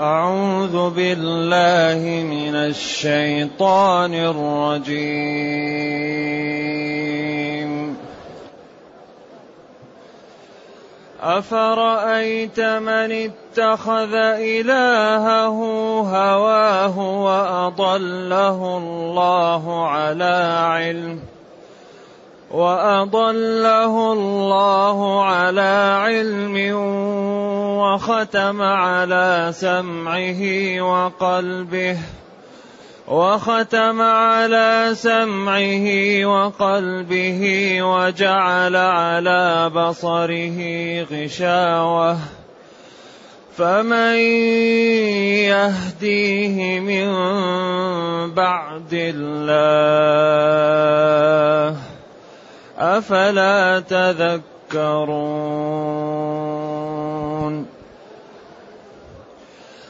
أعوذ بالله من الشيطان الرجيم. أفرأيت من اتخذ إلهه هواه وأضله الله على علم وأضله الله على علم وختم على سمعه وقلبه وختم على سمعه وقلبه وجعل على بصره غشاوة. فمن يهديه من بعد الله أفلا تذكرون؟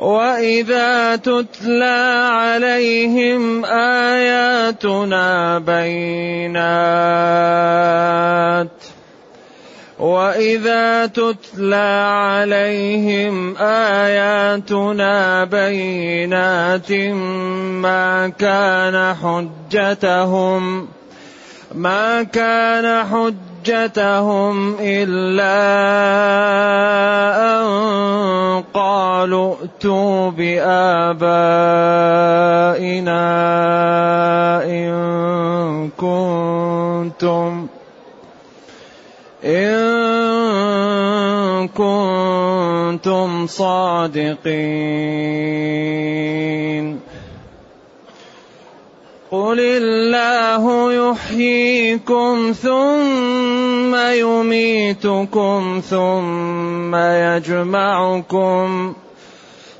وإذا تتلى عليهم آياتنا بينات وإذا تتلى عليهم آياتنا بينات ما كان حجتهم ما كان حجتهم إلا أن قالوا ائتوا بآبائنا إن كنتم إن كنتم صادقين. قل الله يحييكم ثم يميتكم ثم يجمعكم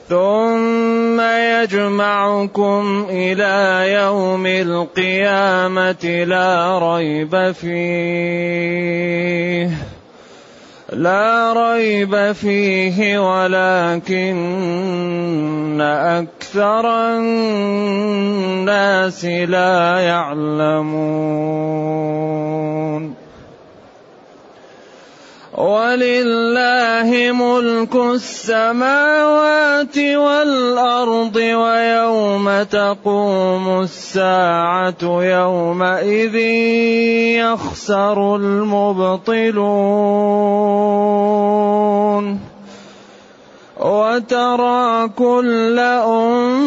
ثم يجمعكم إلى يوم القيامه لا ريب فيه لا ريب فيه ولكن أكثر الناس لا يعلمون. ولله ملك السماوات والأرض ويوم تقوم الساعة يومئذ يخسر المبطلون. وترى كل أمة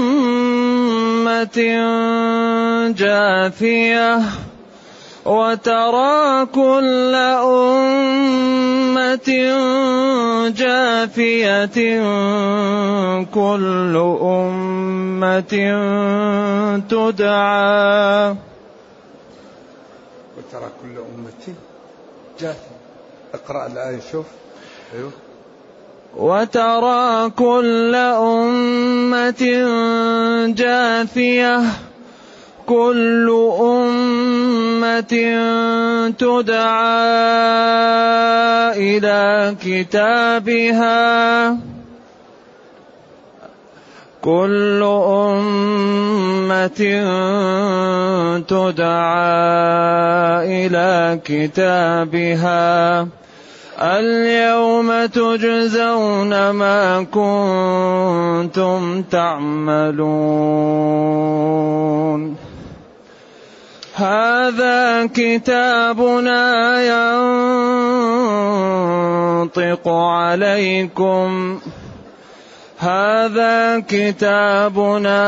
جاثية. وترى كل أمة جاثية كل أمة تدعى. وترى كل أمة جاثية اقرأ الآية شوف. أيوه. وترى كل أمة جاثية كل أمة تدعى إلى كتابها. كل أمة تدعى إلى كتابها. اليوم تجزون ما كنتم تعملون. هذا كتابنا ينطق عليكم. هذا كتابنا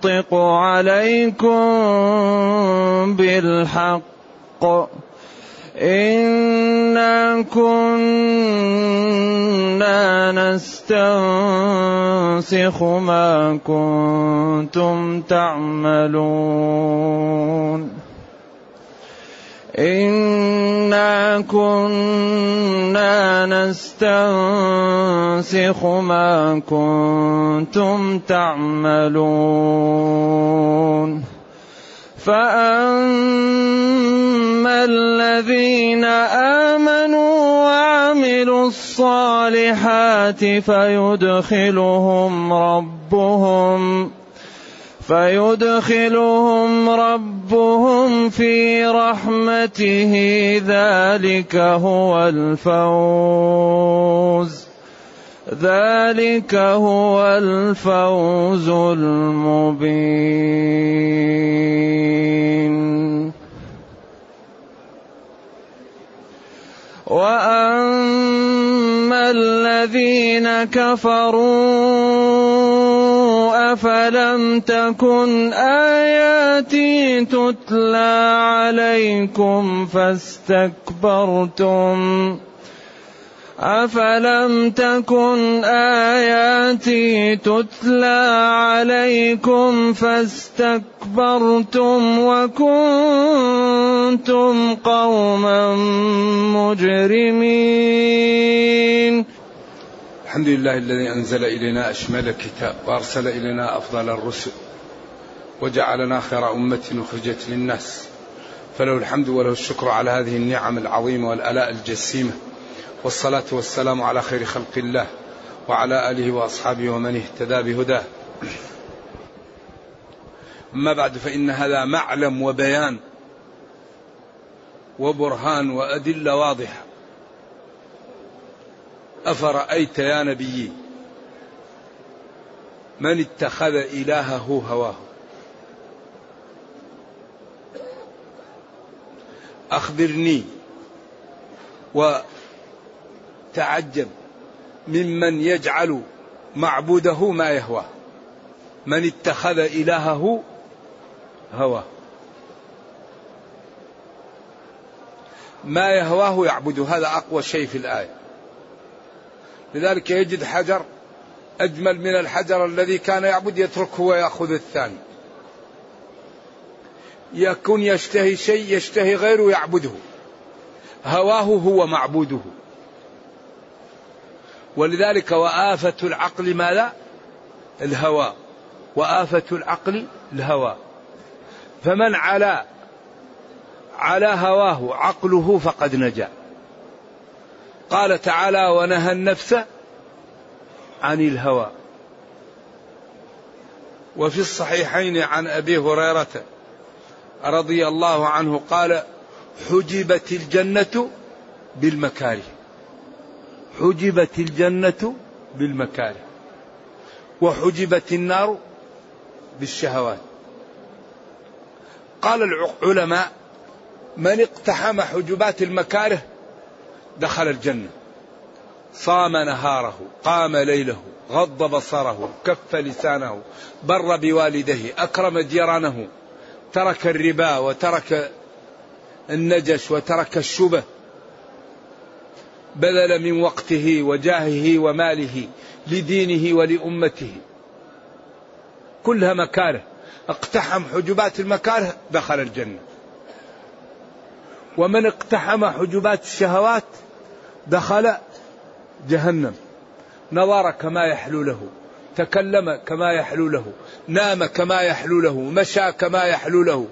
ينطق عليكم بالحق. إنا كنا نستنسخ ما كنتم تعملون إنا كنا نستنسخ ما كنتم تعملون فأما الذين آمنوا وعملوا الصالحات فيدخلهم ربهم فيدخلهم ربهم في رحمته ذلك هو الفوز ذلك هو الفوز المبين. واما الذين كفروا افلم تكن اياتي تتلى عليكم فاستكبرتم أفلم تكن آياتي تتلى عليكم فاستكبرتم وكنتم قوما مجرمين. الحمد لله الذي أنزل إلينا أشمل الكتاب وأرسل إلينا أفضل الرسل وجعلنا خير أمة أخرجت للناس. فله الحمد وله الشكر على هذه النعم العظيمة والآلاء الجسيمة. والصلاة والسلام على خير خلق الله وعلى آله وأصحابه ومن اهتدى بهداه. أما بعد فإن هذا معلم وبيان وبرهان وأدلة واضحة. أفرأيت يا نبي من اتخذ إلهه هواه؟ أخبرني وتعجب ممن يجعل معبوده ما يهواه من اتخذ إلهه هواه ما يهواه يعبد هذا أقوى شيء في الآية. لذلك يجد حجر أجمل من الحجر الذي كان يعبد يتركه ويأخذ الثاني. يكون يشتهي شيء يشتهي غيره يعبده هواه هو معبوده. ولذلك وآفة العقل ماذا؟ الهوى. وآفة العقل الهوى. فمن على على هواه عقله فقد نجا. قال تعالى ونهى النفس عن الهوى. وفي الصحيحين عن أبي هريرة رضي الله عنه قال حجبت الجنة بالمكاره. حجبت الجنة بالمكاره وحجبت النار بالشهوات. قال العلماء من اقتحم حجبات المكاره دخل الجنة. صام نهاره قام ليله غض بصره كف لسانه بر بوالديه أكرم جيرانه ترك الربا وترك النجش وترك الشبه بذل من وقته وجاهه وماله لدينه ولأمته. كلها مكاره. اقتحم حجبات المكاره دخل الجنة. ومن اقتحم حجبات الشهوات دخل جهنم. نظر كما يحلو له تكلم كما يحلو له نام كما يحلو له مشى كما يحلو له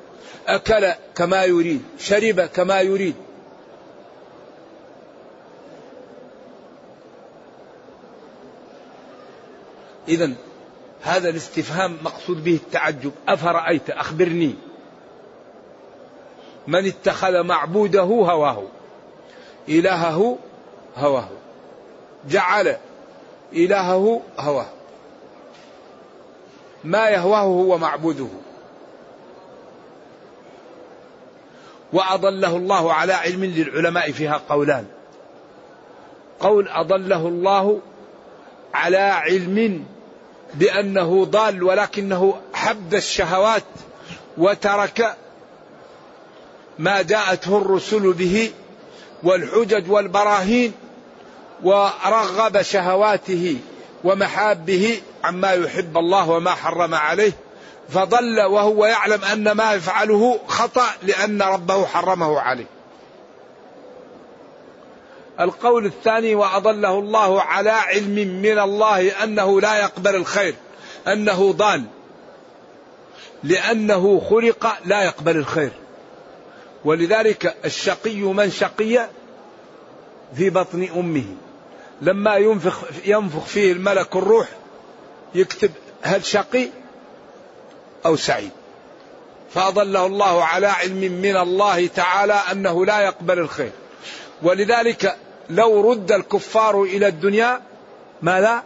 أكل كما يريد شرب كما يريد. اذا هذا الاستفهام مقصود به التعجب. أفرأيت؟ أخبرني. من اتخذ معبوده هواه. إلهه هواه. جعل إلهه هواه. ما يهواه هو معبوده. وأضله الله على علم للعلماء فيها قولان. قول أضله الله على علم بأنه ضال ولكنه حب الشهوات وترك ما جاءته الرسل به والحجج والبراهين ورغب شهواته ومحابه عما يحب الله وما حرم عليه فضل وهو يعلم أن ما يفعله خطأ لأن ربه حرمه عليه. القول الثاني وأضله الله على علم من الله أنه لا يقبل الخير أنه ضال. لأنه خلق لا يقبل الخير. ولذلك الشقي من شقي في بطن أمه. لما ينفخ ينفخ فيه الملك الروح يكتب هل شقي أو سعيد. فأضله الله على علم من الله تعالى أنه لا يقبل الخير. ولذلك لو رد الكفار إلى الدنيا ماذا؟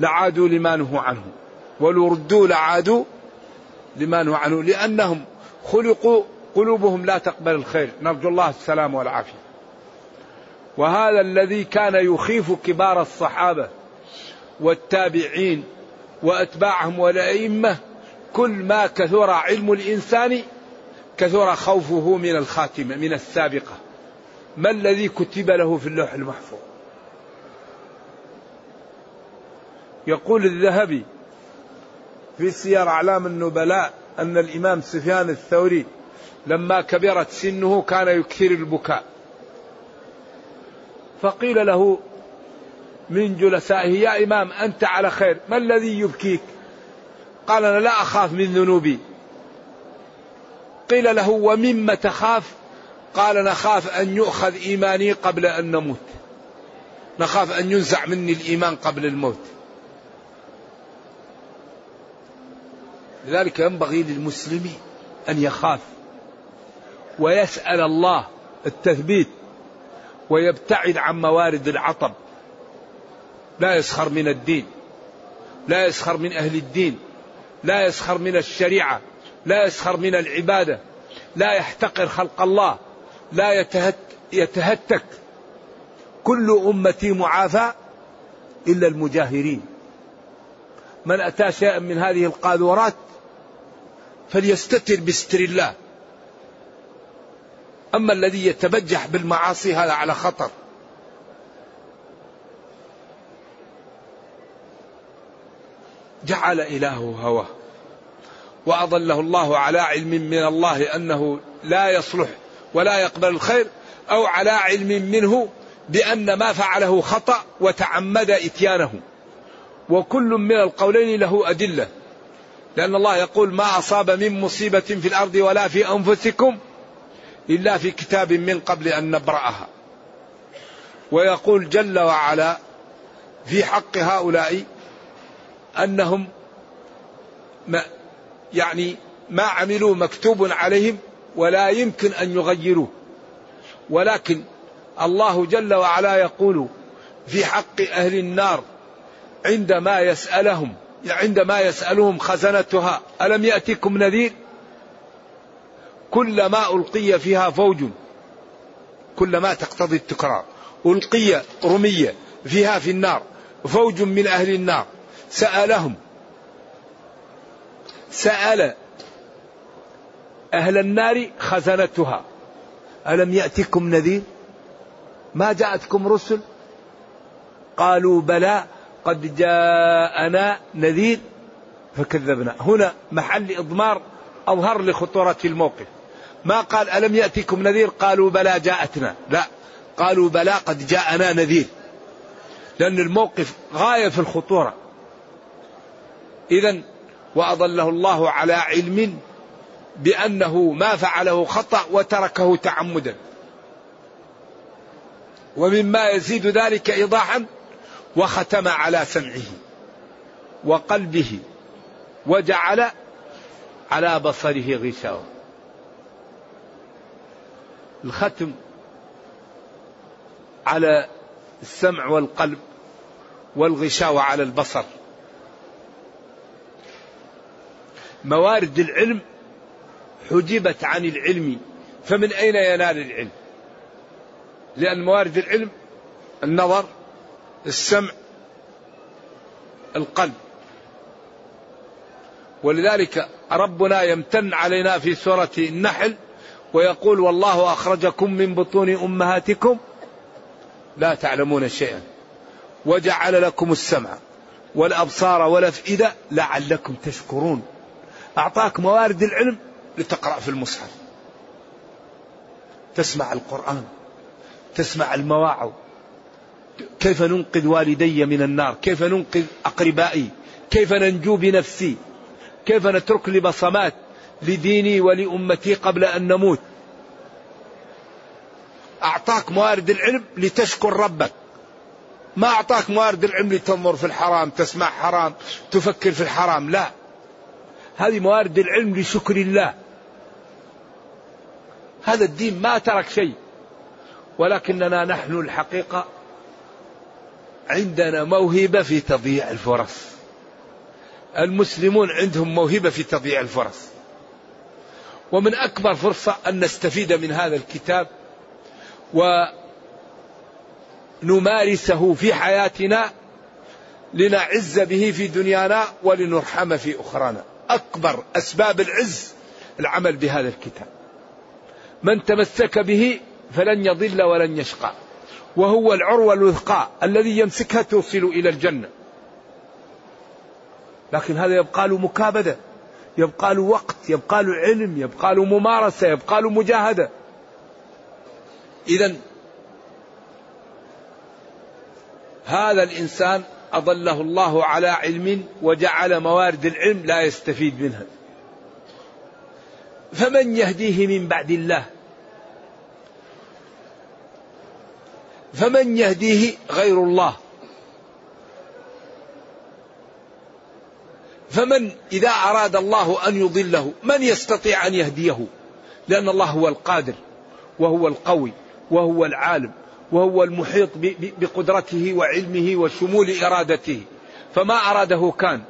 لعادوا لما نهوا عنه. ولو ردوا لعادوا لما نهوا عنه. لأنهم خلقوا قلوبهم لا تقبل الخير. نرجو الله السلام والعافية. وهذا الذي كان يخيف كبار الصحابة والتابعين وأتباعهم والأئمة كل ما كثر علم الإنسان كثر خوفه من الخاتمة من السابقة. ما الذي كتب له في اللوح المحفوظ؟ يقول الذهبي في سير أعلام النبلاء أن الإمام سفيان الثوري لما كبرت سنه كان يكثر البكاء. فقيل له من جلسائه يا إمام أنت على خير ما الذي يبكيك؟ قال أنا لا أخاف من ذنوبي. قيل له ومما تخاف قال نخاف أن يؤخذ إيماني قبل أن نموت. نخاف أن ينزع مني الإيمان قبل الموت. لذلك ينبغي للمسلم أن يخاف ويسأل الله التثبيت ويبتعد عن موارد العطب. لا يسخر من الدين لا يسخر من أهل الدين لا يسخر من الشريعة لا يسخر من العبادة لا يحتقر خلق الله. لا يتهت يتهتك كل أمتي معافى إلا المجاهرين. من أتى شيئا من هذه القاذورات فليستتر بستر الله. أما الذي يتبجح بالمعاصي هذا على خطر. جعل إلهه هواه. وأضله الله على علم من الله أنه لا يصلح ولا يقبل الخير أو على علم منه بأن ما فعله خطأ وتعمد إتيانه. وكل من القولين له أدلة. لأن الله يقول ما أصاب من مصيبة في الأرض ولا في أنفسكم إلا في كتاب من قبل أن نبرأها. ويقول جل وعلا في حق هؤلاء أنهم ما يعني ما عملوا مكتوب عليهم ولا يمكن أن يغيروه. ولكن الله جل وعلا يقول في حق أهل النار عندما يسألهم عندما يسألهم خزنتها ألم يأتكم نذير؟ كلما ألقي فيها فوج كلما تقتضي التكرار ألقي رمية فيها في النار فوج من أهل النار سألهم سأل أهل النار خزنتها. ألم يأتكم نذير؟ ما جاءتكم رسل؟ قالوا بلى قد جاءنا نذير. فكذبنا. هنا محل إضمار أظهر لخطورة الموقف. ما قال ألم يأتكم نذير؟ قالوا بلى جاءتنا. لا قالوا بلى قد جاءنا نذير. لأن الموقف غاية في الخطورة. إذا وأضله الله على علم بأنه ما فعله خطأ وتركه تعمدا. ومما يزيد ذلك إيضاحا وختم على سمعه وقلبه وجعل على بصره غشاوة. الختم على السمع والقلب والغشاوة على البصر. موارد العلم حجبت عن العلم. فمن أين ينال العلم؟ لأن موارد العلم النظر السمع القلب. ولذلك ربنا يمتن علينا في سورة النحل ويقول والله أخرجكم من بطون أمهاتكم لا تعلمون شيئا وجعل لكم السمع والأبصار والأفئدة لعلكم تشكرون. أعطاك موارد العلم لتقرأ في المصحف. تسمع القرآن تسمع المواعظ. كيف ننقذ والدي من النار؟ كيف ننقذ أقربائي؟ كيف ننجو بنفسي؟ كيف نترك لي بصمات لديني ولأمتي قبل أن نموت؟ أعطاك موارد العلم لتشكر ربك. ما أعطاك موارد العلم لتنظر في الحرام تسمع حرام تفكر في الحرام لا. هذه موارد العلم لشكر الله. هذا الدين ما ترك شيء. ولكننا نحن الحقيقة عندنا موهبة في تضييع الفرص. المسلمون عندهم موهبة في تضييع الفرص. ومن أكبر فرصة أن نستفيد من هذا الكتاب ونمارسه في حياتنا لنعز به في دنيانا ولنرحم في أخرانا. أكبر أسباب العز العمل بهذا الكتاب. من تمسك به فلن يضل ولن يشقى. وهو العروة الوثقى الذي يمسكها توصل إلى الجنة. لكن هذا يبقى له مكابدة يبقى له وقت يبقى له علم يبقى له ممارسة يبقى له مجاهدة. إذا هذا الإنسان أضله الله على علم وجعل موارد العلم لا يستفيد منها. فمن يهديه من بعد الله؟ فمن يهديه غير الله؟ فمن إذا أراد الله أن يضله من يستطيع أن يهديه؟ لأن الله هو القادر وهو القوي وهو العالم وهو المحيط بقدرته وعلمه وشمول إرادته. فما أراده كان.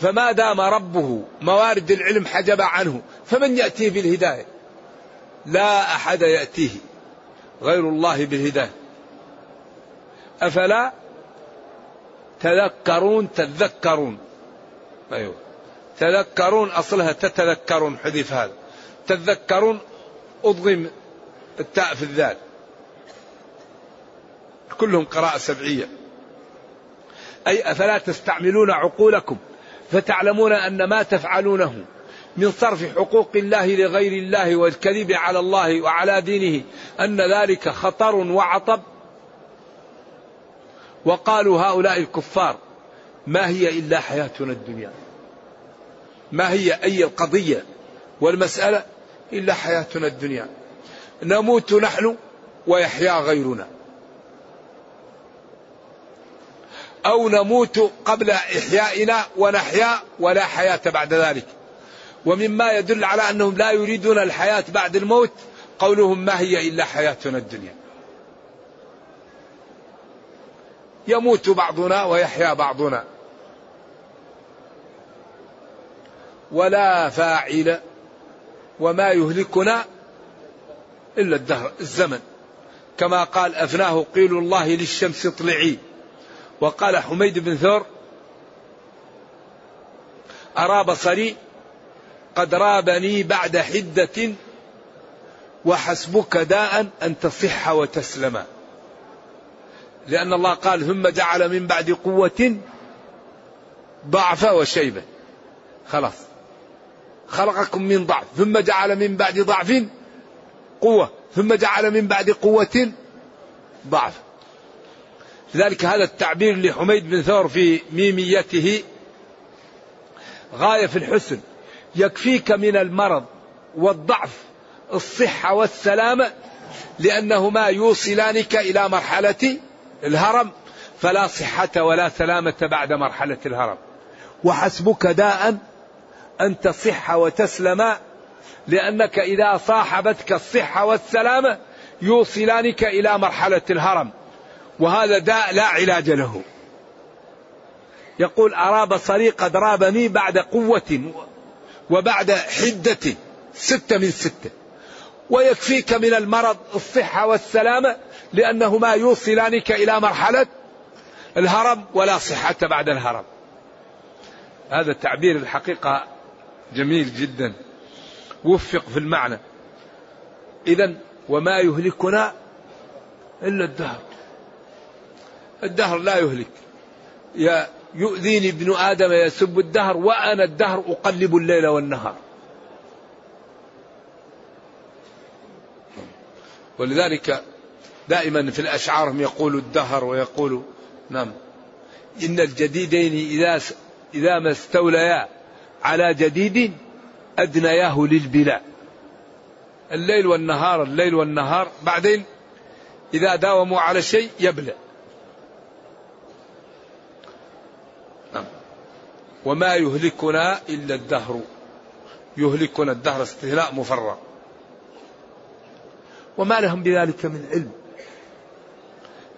فما دام ربه موارد العلم حجب عنه فمن يأتيه بالهداية؟ لا أحد يأتيه غير الله بالهداية. أفلا تذكرون تذكرون؟ أيوه. تذكرون أصلها تتذكرون حذف هذا. تذكرون أضغم التاء في الذال. كلهم قراءة سبعية. أي أفلا تستعملون عقولكم فتعلمون أن ما تفعلونه من صرف حقوق الله لغير الله والكذب على الله وعلى دينه أن ذلك خطر وعطب. وقالوا هؤلاء الكفار ما هي إلا حياتنا الدنيا؟ ما هي أي القضية؟ والمسألة إلا حياتنا الدنيا. نموت نحن ويحيا غيرنا. أو نموت قبل إحيائنا ونحيا ولا حياة بعد ذلك. ومما يدل على أنهم لا يريدون الحياة بعد الموت قولهم ما هي إلا حياتنا الدنيا. يموت بعضنا ويحيا بعضنا. ولا فاعل وما يهلكنا إلا الدهر الزمن. كما قال أفناه قيل الله للشمس اطلعي. وقال حميد بن ثور أرى بصري قد رابني بعد حدة وحسبك داء أن تصح وتسلم. لأن الله قال ثم جعل من بعد قوة ضعفا وشيبة. خلاص. خلقكم من ضعف. ثم جعل من بعد ضعف قوة. ثم جعل من بعد قوة ضعف. لذلك هذا التعبير لحميد بن ثور في ميميته غاية في الحسن. يكفيك من المرض والضعف الصحة والسلامة لأنهما يوصلانك إلى مرحلة الهرم فلا صحة ولا سلامة بعد مرحلة الهرم. وحسبك داء أن تصح وتسلم لأنك إذا صاحبتك الصحة والسلامة يوصلانك إلى مرحلة الهرم وهذا داء لا علاج له. يقول أرى بصري قد رابني بعد قوة وبعد حدة ستة من ستة. ويكفيك من المرض الصحة والسلامة لأنهما يوصلانك إلى مرحلة الهرم ولا صحة بعد الهرم. هذا التعبير الحقيقة جميل جدا. وفق في المعنى. إذا وما يهلكنا إلا الدهر. الدهر لا يهلك. يا يؤذيني ابن آدم يسب الدهر وأنا الدهر أقلب الليل والنهار. ولذلك دائما في الأشعار هم يقولوا الدهر ويقولوا نعم. إن الجديدين إذا إذا ما استوليا على جديد أدنياه للبلاء الليل والنهار الليل والنهار. بعدين إذا داوموا على شيء يبلى. وما يهلكنا إلا الدهر. يهلكنا الدهر استثناء مفرغ وما لهم بذلك من علم.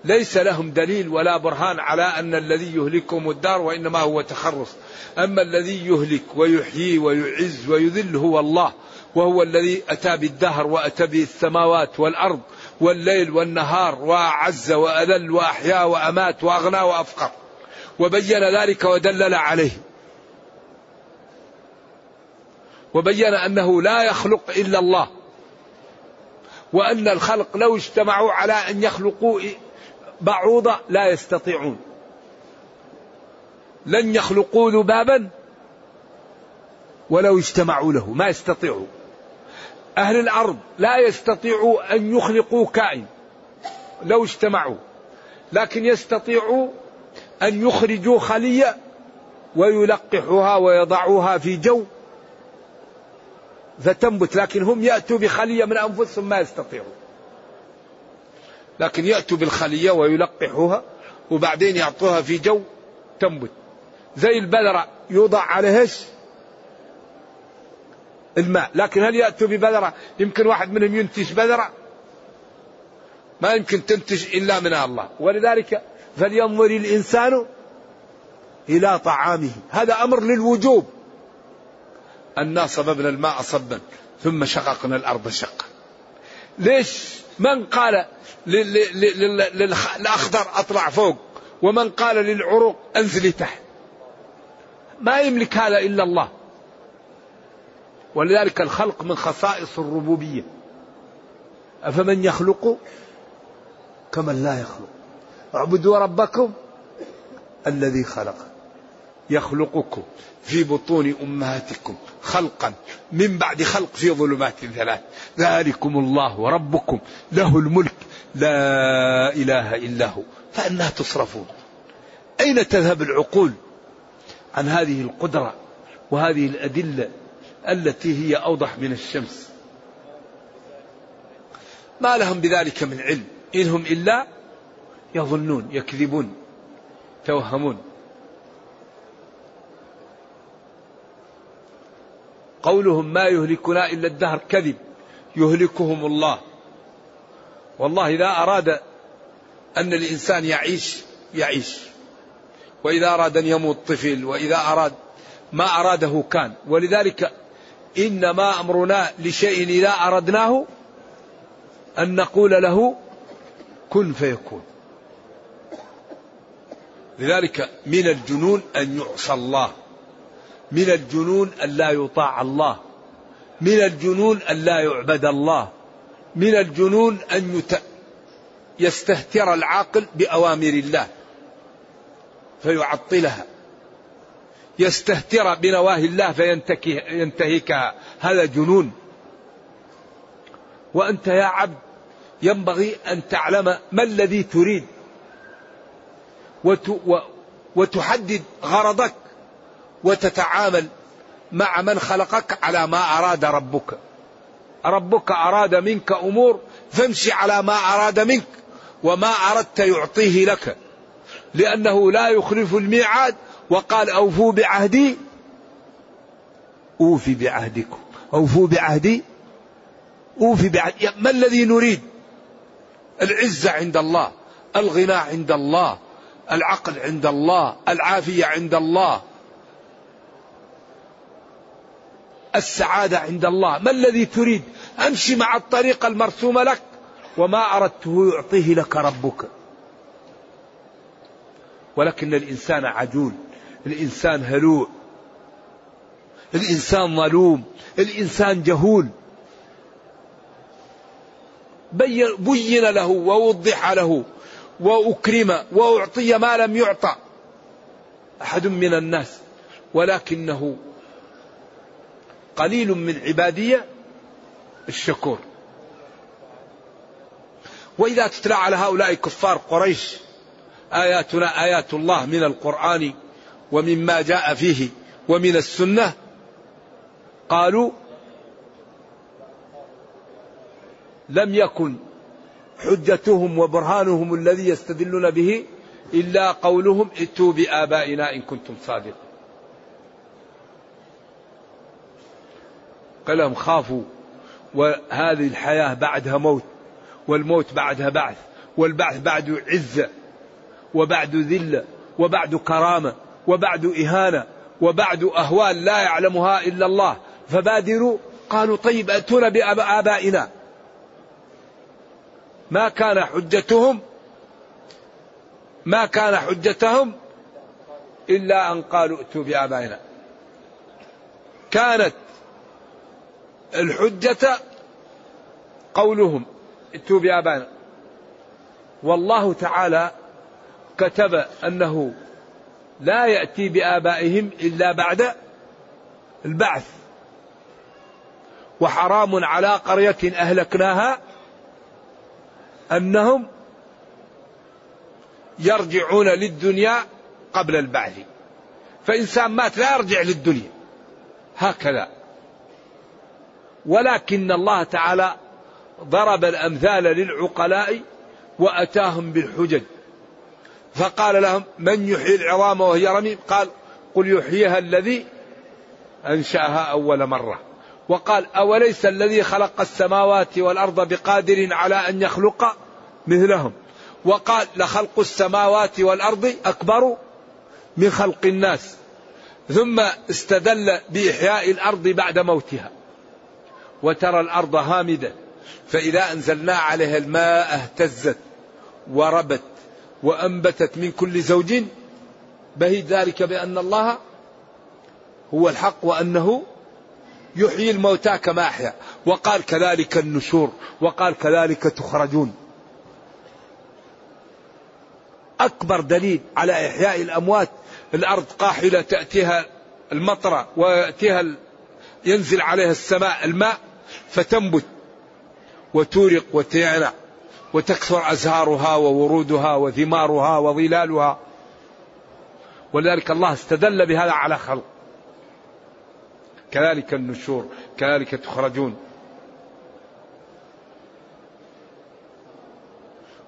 ليس لهم دليل ولا برهان على أن الذي يهلكهم الدار وإنما هو تخرص. أما الذي يهلك ويحيي ويعز ويذل هو الله وهو الذي أتى بالدهر وأتى بالسماوات والأرض والليل والنهار وأعز وأذل وأحيا وأمات وأغنى وأفقر. وبين ذلك ودلل عليه. وبين أنه لا يخلق إلا الله. وأن الخلق لو اجتمعوا على أن يخلقوا بعوضة لا يستطيعون. لن يخلقوا ذبابا ولو اجتمعوا له ما يستطيعوا. أهل الأرض لا يستطيعوا أن يخلقوا كائن لو اجتمعوا لكن يستطيعوا أن يخرجوا خلية ويلقحوها ويضعوها في جو فتنبت لكن هم يأتوا بخلية من أنفسهم ما يستطيعون. لكن يأتوا بالخلية ويلقحوها وبعدين يعطوها في جو تنبت. زي البذرة يوضع عليها الماء. لكن هل يأتوا ببذرة؟ يمكن واحد منهم ينتج بذرة؟ ما يمكن تنتج إلا من الله. ولذلك فلينظر الإنسان إلى طعامه. هذا أمر للوجوب. أنا صببنا الماء صبا ثم شققنا الأرض شقا. ليش؟ من قال للأخضر أطلع فوق ومن قال للعروق أنزلي تحت. ما يملك هذا إلا الله. ولذلك الخلق من خصائص الربوبية. أفمن يخلق؟ كمن لا يخلق. اعبدوا ربكم الذي خلق. يخلقكم في بطون أمهاتكم خلقا من بعد خلق في ظلمات ثلاث. ذلكم الله وربكم له الملك. لا إله إلا هو. فأنا تصرفون. أين تذهب العقول عن هذه القدرة وهذه الأدلة التي هي أوضح من الشمس؟ ما لهم بذلك من علم. إن هم إلا يظنون يكذبون توهمون قولهم ما يهلكنا إلا الدهر كذب. يهلكهم الله. والله إذا أراد أن الإنسان يعيش يعيش. وإذا أراد أن يموت طفل وإذا أراد ما أراده كان. ولذلك إنما أمرنا لشيء إذا أردناه أن نقول له كن فيكون. لذلك من الجنون أن يعصى الله. من الجنون أن لا يطاع الله من الجنون أن لا يعبد الله من الجنون أن يت... يستهتر العاقل بأوامر الله فيعطلها يستهتر بنواهي الله فينتهكها هذا جنون. وأنت يا عبد ينبغي أن تعلم ما الذي تريد وت... و... وتحدد غرضك. وتتعامل مع من خلقك على ما أراد ربك. ربك أراد منك أمور فامشي على ما أراد منك وما أردت يعطيه لك. لأنه لا يخلف الميعاد وقال أوفوا بعهدي. أوفي بعهدكم. أوفوا بعهدي. أوفي بعهدي. ما الذي نريد؟ العزة عند الله الغنى عند الله العقل عند الله العافية عند الله. السعادة عند الله. ما الذي تريد؟ أمشي مع الطريقة المرسومة لك. وما أردته يعطيه لك ربك. ولكن الإنسان عجول. الإنسان هلوع. الإنسان ظلوم. الإنسان جهول. بين له ووضح له وأكرم وأعطي ما لم يعطى. أحد من الناس. ولكنه قليل من عبادية الشكور. وإذا تتلى على هؤلاء كفار قريش آياتنا آيات الله من القرآن ومما جاء فيه ومن السنة قالوا لم يكن حجتهم وبرهانهم الذي يستدلون به إلا قولهم ائتوا بآبائنا إن كنتم صادقين. قال لهم خافوا وهذه الحياة بعدها موت والموت بعدها بعث والبعث بعده عزة وبعد ذلة وبعد كرامة وبعد إهانة وبعد أهوال لا يعلمها إلا الله. فبادروا قالوا طيب أتونا بآبائنا. ما كان حجتهم؟ ما كان حجتهم؟ إلا أن قالوا ائتوا بآبائنا. كانت الحجة قولهم. ائتوا بآبائنا والله تعالى كتب أنه لا يأتي بآبائهم إلا بعد البعث. وحرام على قرية أهلكناها أنهم يرجعون للدنيا قبل البعث. فإنسان مات لا يرجع للدنيا. هكذا. ولكن الله تعالى ضرب الأمثال للعقلاء وأتاهم بالحجج. فقال لهم من يحيي العظام وهي رميم؟ قال قل يحييها الذي أنشأها أول مرة. وقال أوليس الذي خلق السماوات والأرض بقادر على أن يخلق مثلهم؟ وقال لخلق السماوات والأرض أكبر من خلق الناس ثم استدل بإحياء الأرض بعد موتها. وترى الأرض هامدة. فإذا أنزلنا عليها الماء اهتزت وربت وأنبتت من كل زوج. بهي ذلك بأن الله هو الحق وأنه يحيي الموتى كما أحيا. وقال كذلك النشور وقال كذلك تخرجون. أكبر دليل على إحياء الأموات الأرض قاحلة تأتيها المطرة ويأتيها ينزل عليها السماء الماء. فتنبت وتورق وتعنع وتكثر أزهارها وورودها وثمارها وظلالها. ولذلك الله استدل بهذا على خلق. كذلك النشور كذلك تخرجون.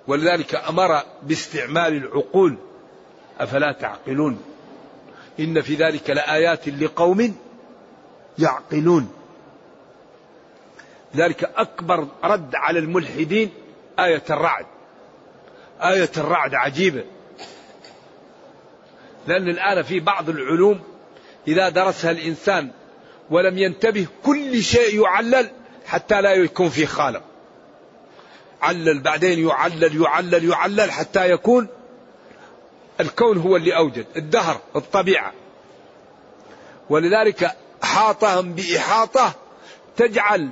ولذلك أمر باستعمال العقول. أفلا تعقلون؟ إن في ذلك لآيات لقوم يعقلون. ذلك أكبر رد على الملحدين آية الرعد. آية الرعد عجيبة. لأن الآن في بعض العلوم إذا درسها الإنسان ولم ينتبه كل شيء يعلل حتى لا يكون في خالق. علل بعدين يعلل يعلل يعلل حتى يكون الكون هو اللي أوجد الدهر الطبيعة. ولذلك أحاطهم بإحاطة تجعل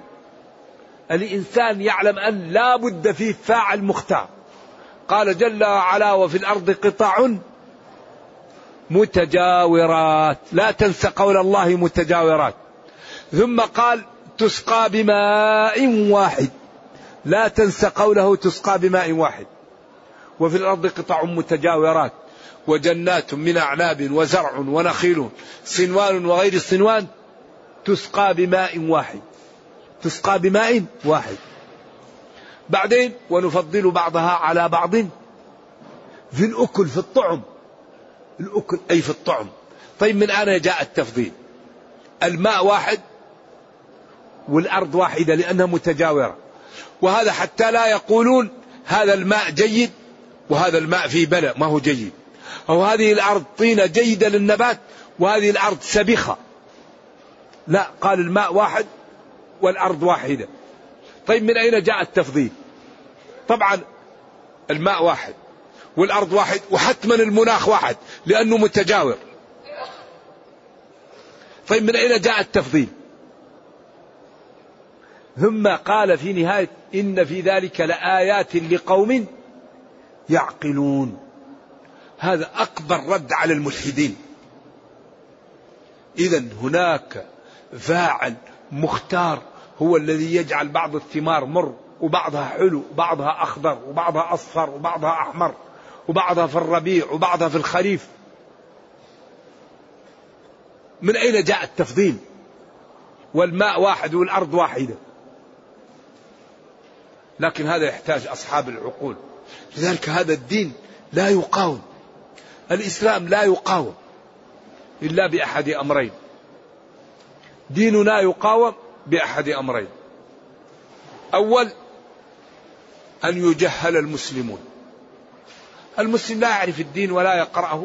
الإنسان يعلم أن لا بد فيه فاعل مختار. قال جل وعلا وفي الأرض قطع متجاورات. لا تنس قول الله متجاورات. ثم قال تسقى بماء واحد. لا تنس قوله تسقى بماء واحد. وفي الأرض قطع متجاورات. وجنات من أعناب وزرع ونخيل. صنوان وغير صنوان تسقى بماء واحد. تسقى بماء واحد. بعدين ونفضل بعضها على بعض في الأكل في الطعم. الأكل أي في الطعم. طيب من أين جاء التفضيل. الماء واحد والأرض واحدة لأنها متجاورة. وهذا حتى لا يقولون هذا الماء جيد وهذا الماء فيه بلاء ما هو جيد. أو هذه الأرض طينة جيدة للنبات وهذه الأرض سبخة لا قال الماء واحد والأرض واحدة. طيب من أين جاء التفضيل؟ طبعا الماء واحد والأرض واحد وحتما المناخ واحد لأنه متجاور. طيب من أين جاء التفضيل؟ ثم قال في نهاية إن في ذلك لآيات لقوم يعقلون. هذا أكبر رد على الملحدين. إذا هناك فاعل مختار هو الذي يجعل بعض الثمار مر وبعضها حلو وبعضها أخضر وبعضها أصفر وبعضها أحمر وبعضها في الربيع وبعضها في الخريف. من أين جاء التفضيل؟ والماء واحد والأرض واحدة. لكن هذا يحتاج أصحاب العقول. لذلك هذا الدين لا يقاوم. الإسلام لا يقاوم إلا بأحد أمرين. ديننا يقاوم بأحد أمرين. أول أن يجهل المسلمون. المسلم لا يعرف الدين ولا يقرأه.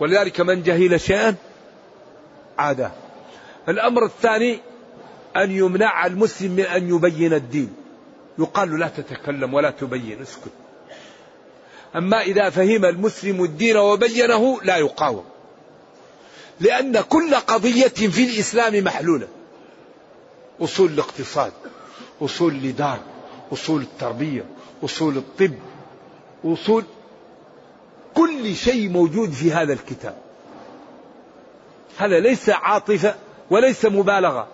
ولذلك من جهل شيئا عاده الأمر الثاني أن يمنع المسلم من أن يبين الدين. يقال لا تتكلم ولا تبين اسكت. أما إذا فهم المسلم الدين وبينه لا يقاوم. لأن كل قضية في الإسلام محلولة. أصول الاقتصاد أصول الإدارة أصول التربية أصول الطب أصول كل شيء موجود في هذا الكتاب. هذا ليس عاطفة وليس مبالغة.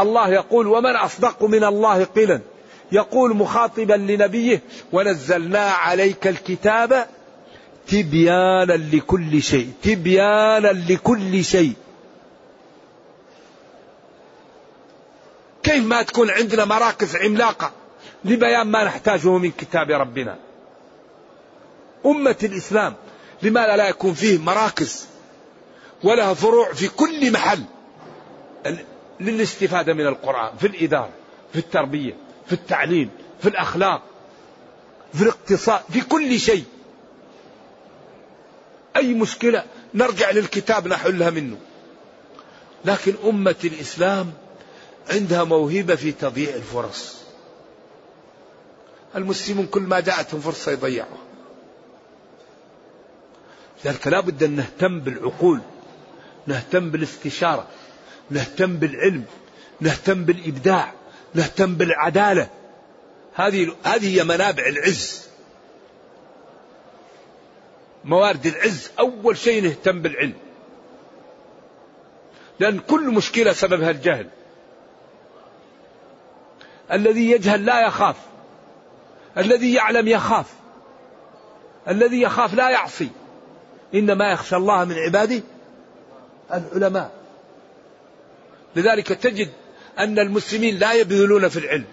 الله يقول ومن أصدق من الله قيلا؟ يقول مخاطبا لنبيه ونزلنا عليك الكتاب تبيانا لكل شيء تبيانا لكل شيء. كيف ما تكون عندنا مراكز عملاقة لبيان ما نحتاجه من كتاب ربنا؟ أمة الإسلام لماذا لا يكون فيه مراكز ولها فروع في كل محل؟ للاستفادة من القرآن في الإدارة في التربية في التعليم في الأخلاق في الاقتصاد في كل شيء. أي مشكلة نرجع للكتاب نحلها منه. لكن أمة الإسلام عندها موهبة في تضييع الفرص. المسلمون كل ما جاءتهم فرصة يضيعوها. لذلك لا بد أن نهتم بالعقول نهتم بالاستشارة نهتم بالعلم نهتم بالإبداع نهتم بالعدالة. هذه هذه هي منابع العز. موارد العز أول شيء نهتم بالعلم. لأن كل مشكلة سببها الجهل. الذي يجهل لا يخاف. الذي يعلم يخاف. الذي يخاف لا يعصي. إنما يخشى الله من عباده العلماء. لذلك تجد أن المسلمين لا يبذلون في العلم.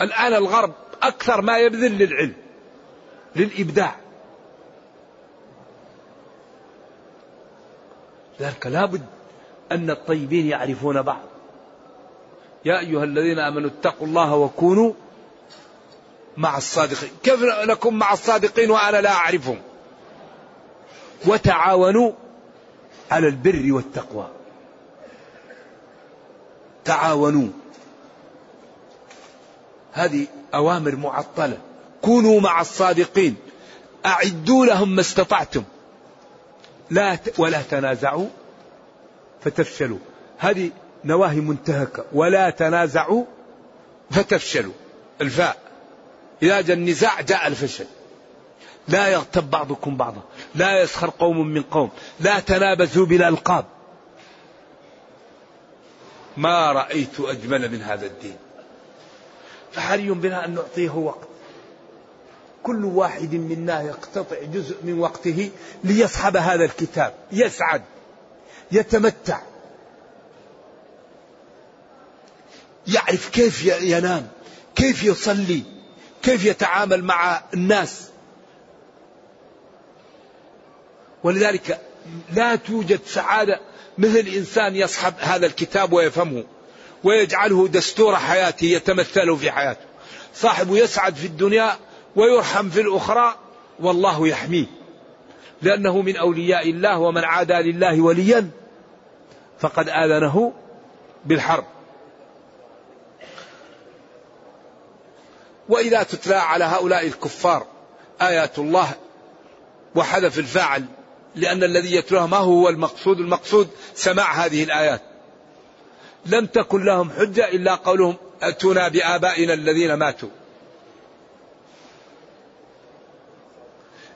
الآن الغرب أكثر ما يبذل للعلم. للإبداع. لذلك لابد أن الطيبين يعرفون بعض. يا أيها الذين آمنوا اتقوا الله وكونوا مع الصادقين. كيف نكون مع الصادقين وأنا لا أعرفهم؟ وتعاونوا على البر والتقوى. تعاونوا. هذه أوامر معطلة. كونوا مع الصادقين. أعدوا لهم ما استطعتم. لا. ولا تنازعوا فتفشلوا. هذه نواهي منتهكة. ولا تنازعوا فتفشلوا. الفاء. إذا جاء النزاع جاء الفشل. لا يغتب بعضكم بعضا. لا يسخر قوم من قوم. لا تنابزوا بالألقاب ما رأيت أجمل من هذا الدين. فحري بنا أن نعطيه وقت. كل واحد منا يقتطع جزء من وقته ليصحب هذا الكتاب يسعد يتمتع يعرف كيف ينام كيف يصلي كيف يتعامل مع الناس. ولذلك لا توجد سعادة مثل إنسان يصحب هذا الكتاب ويفهمه ويجعله دستور حياته يتمثله في حياته. صاحبه يسعد في الدنيا ويرحم في الأخرى والله يحميه. لأنه من أولياء الله ومن عادى لله وليا فقد آذنه بالحرب. وإذا تتلى على هؤلاء الكفار آيات الله وحذف الفاعل لأن الذي يتلوها ما هو؟ المقصود. المقصود سماع هذه الآيات. لم تكن لهم حجة إلا قولهم أتونا بآبائنا الذين ماتوا.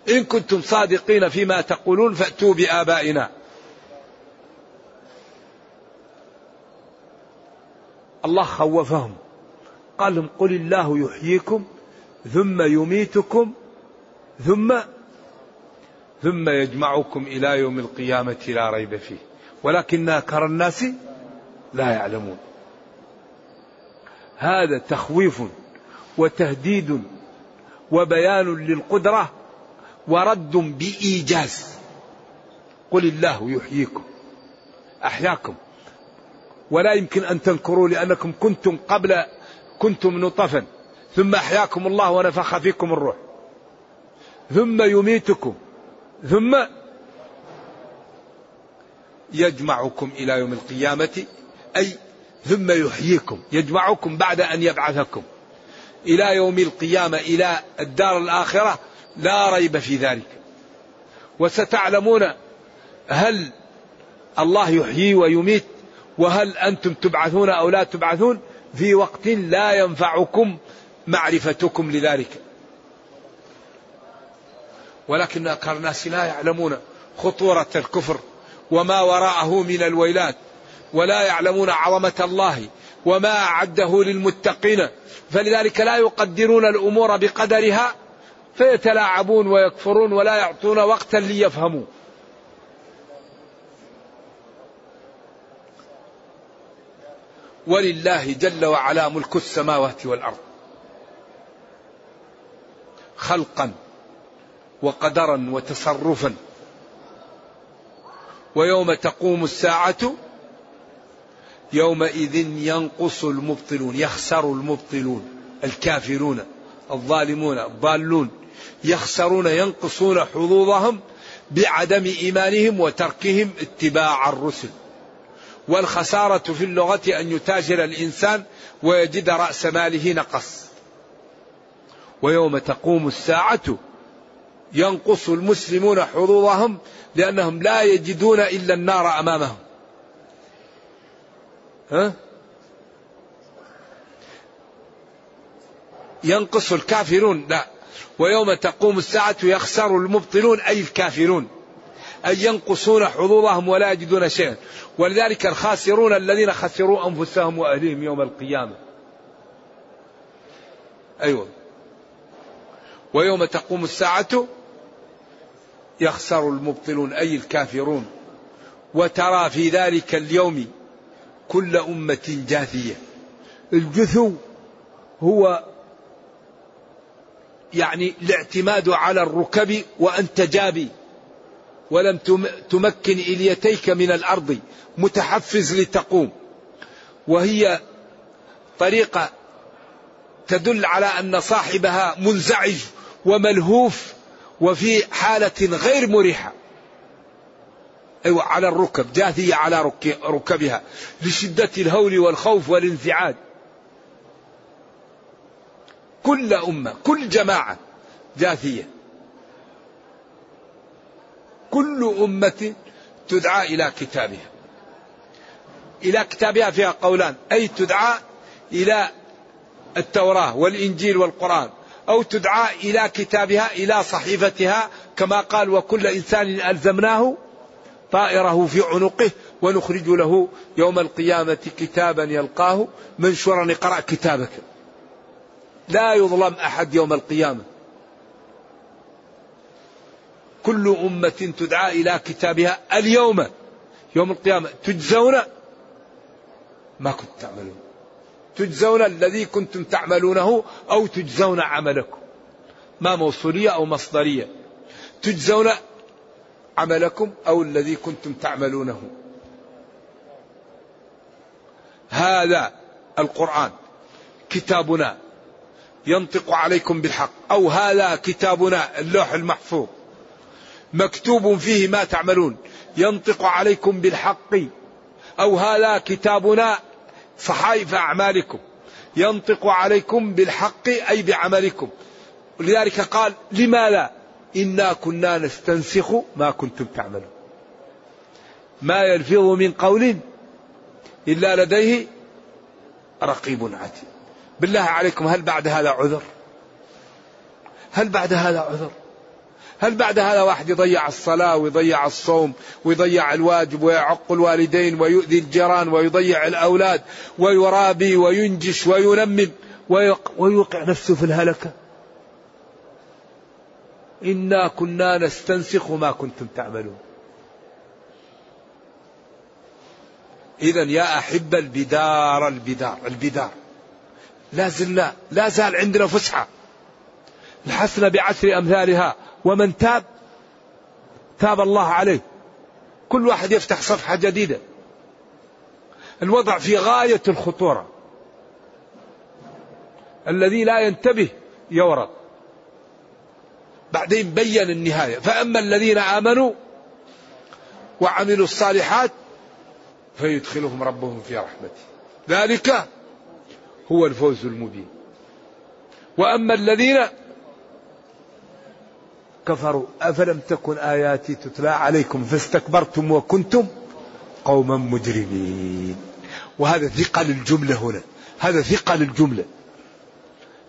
إن كنتم صادقين فيما تقولون فأتوا بآبائنا. الله خوفهم. قال لهم قل الله يحييكم ثم يميتكم ثم ثم يجمعكم إلى يوم القيامة لا ريب فيه. ولكن أكثر الناس لا يعلمون. هذا تخويف وتهديد وبيان للقدرة ورد بإيجاز. قل الله يحييكم أحياكم. ولا يمكن أن تنكروا لأنكم كنتم قبل كنتم نطفا. ثم أحياكم الله ونفخ فيكم الروح. ثم يميتكم. ثم يجمعكم إلى يوم القيامة. أي ثم يحييكم. يجمعكم بعد أن يبعثكم. إلى يوم القيامة إلى الدار الآخرة. لا ريب في ذلك. وستعلمون هل الله يحيي ويميت وهل أنتم تبعثون أو لا تبعثون؟ في وقت لا ينفعكم معرفتكم لذلك. ولكن أكثر الناس لا يعلمون خطورة الكفر وما وراءه من الويلات ولا يعلمون عظمة الله وما أعده للمتقين. فلذلك لا يقدرون الأمور بقدرها فيتلاعبون ويكفرون ولا يعطون وقتا ليفهموا. ولله جل وعلا ملك السماوات والأرض. خلقا وقدرا وتصرفا. ويوم تقوم الساعة يومئذ ينقص المبطلون يخسر المبطلون الكافرون الظالمون الضالون. يخسرون ينقصون حظوظهم بعدم إيمانهم وتركهم اتباع الرسل. والخسارة في اللغة أن يتاجر الإنسان ويجد رأس ماله نقص. ويوم تقوم الساعة ينقص المسلمون حظوظهم لأنهم لا يجدون إلا النار أمامهم. ها؟ ينقص الكافرون. لا. ويوم تقوم الساعة يخسر المبطلون أي الكافرون أي ينقصون حظوظهم ولا يجدون شيئا. ولذلك الخاسرون الذين خسروا أنفسهم وأهليهم يوم القيامة. أيوة. ويوم تقوم الساعة يخسر المبطلون أي الكافرون. وترى في ذلك اليوم كل أمة جاثية. الجثو هو يعني الاعتماد على الركب وأنت جابي ولم تمكن إليتيك من الأرض متحفز لتقوم. وهي طريقة تدل على أن صاحبها منزعج وملهوف وفي حالة غير مريحة. أيوة على الركب جاثية على ركبها لشدة الهول والخوف والانزعاج. كل أمة كل جماعة جاثية. كل أمة تدعى إلى كتابها. إلى كتابها فيها قولان أي تدعى إلى التوراة والإنجيل والقرآن أو تدعى إلى كتابها إلى صحيفتها كما قال وكل إنسان ألزمناه طائره في عنقه ونخرج له يوم القيامة كتابا يلقاه. منشورا اقرأ كتابك. لا يظلم أحد يوم القيامة. كل أمة تدعى إلى كتابها اليوم يوم القيامة. تجزون ما كنتم تعملون. تجزون الذي كنتم تعملونه أو تجزون عملكم. ما موصولية أو مصدرية. تجزون عملكم أو الذي كنتم تعملونه. هذا القرآن. كتابنا. ينطق عليكم بالحق. أو هذا كتابنا اللوح المحفوظ. مكتوب فيه ما تعملون. ينطق عليكم بالحق. أو هذا كتابنا صحائف أعمالكم. ينطق عليكم بالحق أي بعملكم. لذلك قال لماذا إنا كنا نستنسخ ما كنتم تعملون. ما يلفظ من قول إلا لديه رقيب عتيد. بالله عليكم هل بعد هذا عذر؟ هل بعد هذا عذر؟ هل بعد هذا واحد يضيع الصلاة ويضيع الصوم ويضيع الواجب ويعق الوالدين ويؤذي الجيران ويضيع الأولاد ويرابي وينجش وينمم ويوقع نفسه في الهلكة؟ إنا كنا نستنسخ ما كنتم تعملون. إذا يا أحب البدار البدار البدار. لا زلنا لا زال عندنا فسحة. الحسنة بعشر أمثالها ومن تاب تاب الله عليه. كل واحد يفتح صفحة جديدة. الوضع في غاية الخطورة. الذي لا ينتبه يورط. بعدين بين النهاية. فأما الذين آمنوا وعملوا الصالحات فيدخلهم ربهم في رحمته. ذلك هو الفوز المبين. وأما الذين كفروا أفلم تكن آياتي تتلى عليكم فاستكبرتم وكنتم قوما مجرمين. وهذا ثقل الجملة هنا. هذا ثقل الجملة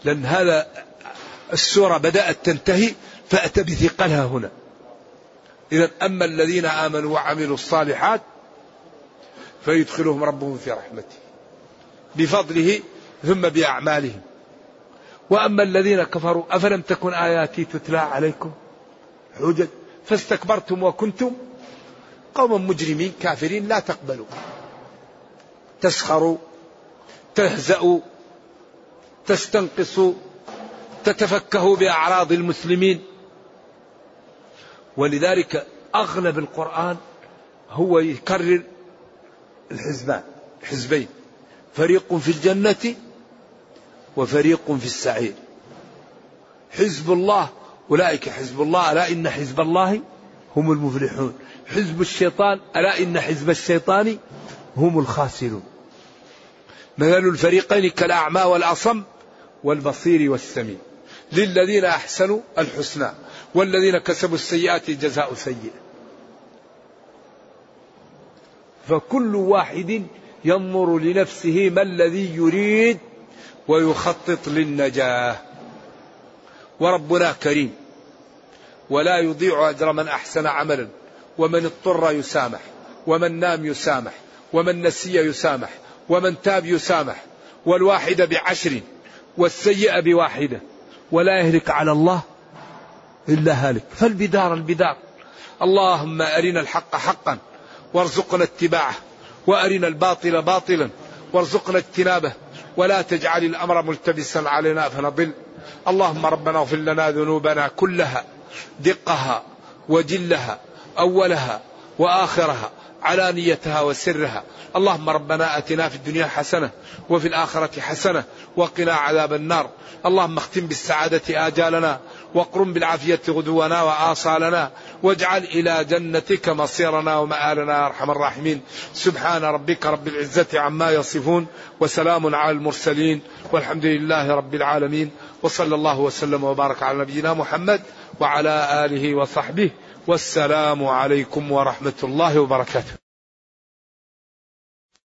لأن هذا السورة بدأت تنتهي فأتى بثقلها هنا. إذا أما الذين آمنوا وعملوا الصالحات فيدخلهم ربهم في رحمته. بفضله ثم بأعمالهم. وأما الذين كفروا أفلم تكن آياتي تتلى عليكم؟ حجج فاستكبرتم وكنتم قوما مجرمين كافرين لا تقبلوا. تسخروا تهزأوا تستنقصوا تتفكهوا بأعراض المسلمين. ولذلك أغلب القرآن هو يكرر الحزبان حزبين. فريق في الجنة وفريق في السعير. حزب الله أولئك حزب الله ألا إن حزب الله هم المفلحون. حزب الشيطان ألا إن حزب الشيطان هم الخاسرون. مثل الفريقين كالأعمى والأصم والبصير والسميع. للذين أحسنوا الحسنى والذين كسبوا السيئات جزاء سيئة. فكل واحد ينظر لنفسه ما الذي يريد ويخطط للنجاة. وربنا كريم. ولا يضيع أجر من أحسن عملا. ومن اضطر يسامح. ومن نام يسامح. ومن نسي يسامح. ومن تاب يسامح. والواحد بعشر. والسيئة بواحدة ولا يهلك على الله إلا هالك. فالبدار البدار. اللهم أرنا الحق حقا. وارزقنا اتباعه. وأرنا الباطل باطلا. وارزقنا اجتنابه. ولا تجعل الأمر ملتبسا علينا فنضل. اللهم ربنا اغفر لنا ذنوبنا كلها دقها وجلها أولها وآخرها علانيتها وسرها. اللهم ربنا آتنا في الدنيا حسنة وفي الآخرة حسنة وقنا عذاب النار. اللهم اختم بالسعادة آجالنا واقرم بالعافية غدونا وآصالنا واجعل إلى جنتك مصيرنا ومآلنا يا أرحم الراحمين. سبحان ربك رب العزة عما يصفون وسلام على المرسلين والحمد لله رب العالمين. وصلى الله وسلم وبارك على نبينا محمد وعلى آله وصحبه. والسلام عليكم ورحمة الله وبركاته.